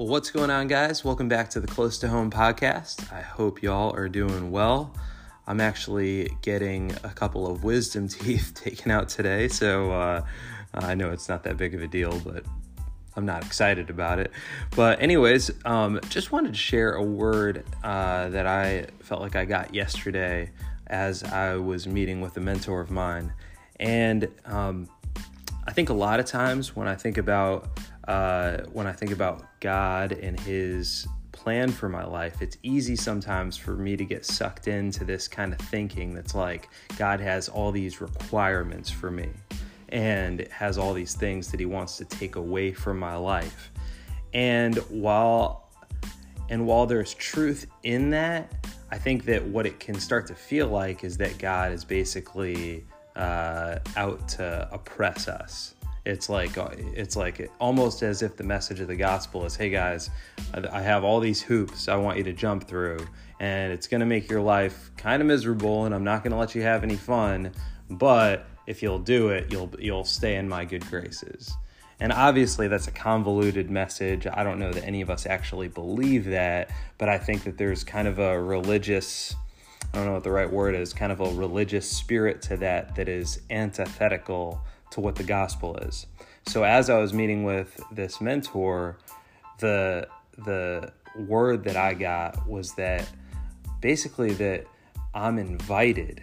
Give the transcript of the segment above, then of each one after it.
Well, what's going on, guys? Welcome back to the Close to Home podcast. I hope y'all are doing well. I'm actually getting a couple of wisdom teeth taken out today, so uh, I know it's not that big of a deal, but I'm not excited about it. But, anyways, um, just wanted to share a word uh, that I felt like I got yesterday as I was meeting with a mentor of mine. And um, I think a lot of times when I think about uh, when I think about God and His plan for my life, it's easy sometimes for me to get sucked into this kind of thinking that's like God has all these requirements for me and has all these things that He wants to take away from my life. And while and while there's truth in that, I think that what it can start to feel like is that God is basically uh, out to oppress us it's like uh, it's like almost as if the message of the gospel is hey guys i have all these hoops i want you to jump through and it's going to make your life kind of miserable and i'm not going to let you have any fun but if you'll do it you'll you'll stay in my good graces. And obviously that's a convoluted message. I don't know that any of us actually believe that but i think that there's kind of a religious i don't know what the right word is kind of a religious spirit to that that is antithetical to what the gospel is. So as I was meeting with this mentor, the the word that I got was that basically that I'm invited,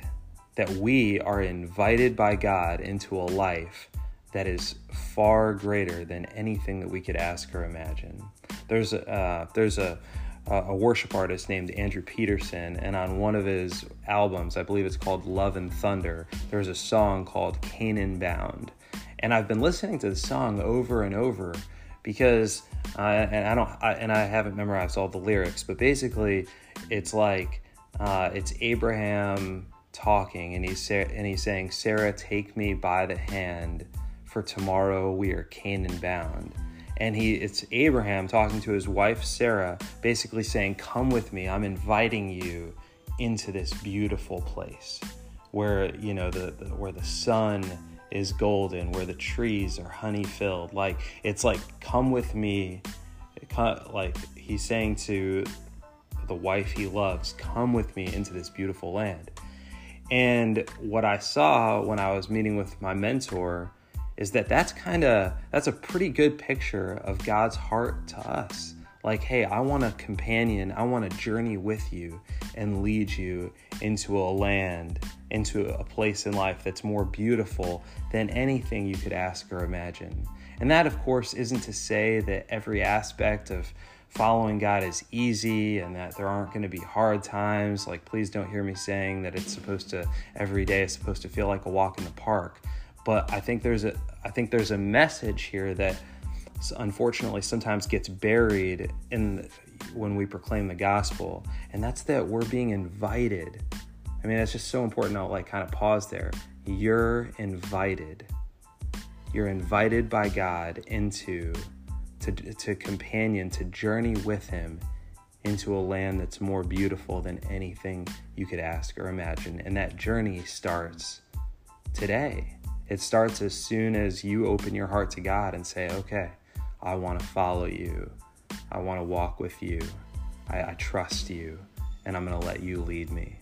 that we are invited by God into a life that is far greater than anything that we could ask or imagine. There's a uh, there's a a worship artist named Andrew Peterson, and on one of his albums, I believe it's called Love and Thunder, there's a song called Canaan Bound. And I've been listening to the song over and over because, uh, and I don't, I, and I haven't memorized all the lyrics, but basically, it's like uh, it's Abraham talking, and he's and he's saying, "Sarah, take me by the hand, for tomorrow we are Canaan bound." And he it's Abraham talking to his wife Sarah basically saying come with me. I'm inviting you into this beautiful place where you know the, the where the sun is golden where the trees are honey filled like it's like come with me. Like he's saying to the wife he loves come with me into this beautiful land. And what I saw when I was meeting with my mentor is that that's kind of that's a pretty good picture of God's heart to us. Like, hey, I want a companion, I want to journey with you and lead you into a land, into a place in life that's more beautiful than anything you could ask or imagine. And that, of course, isn't to say that every aspect of following God is easy and that there aren't going to be hard times. Like, please don't hear me saying that it's supposed to, every day is supposed to feel like a walk in the park. But I think there's a I think there's a message here that unfortunately sometimes gets buried in when we proclaim the gospel, and that's that we're being invited. I mean, it's just so important to like kind of pause there. You're invited. You're invited by God into to, to companion, to journey with Him into a land that's more beautiful than anything you could ask or imagine. And that journey starts today. It starts as soon as you open your heart to God and say, okay, I want to follow you. I want to walk with you. I, I trust you, and I'm going to let you lead me.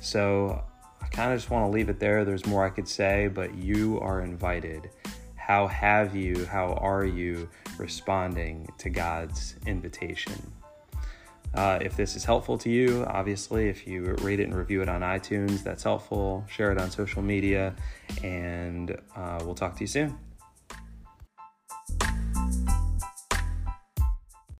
So I kind of just want to leave it there. There's more I could say, but you are invited. How have you, how are you responding to God's invitation? Uh, if this is helpful to you, obviously, if you rate it and review it on iTunes, that's helpful. Share it on social media, and uh, we'll talk to you soon.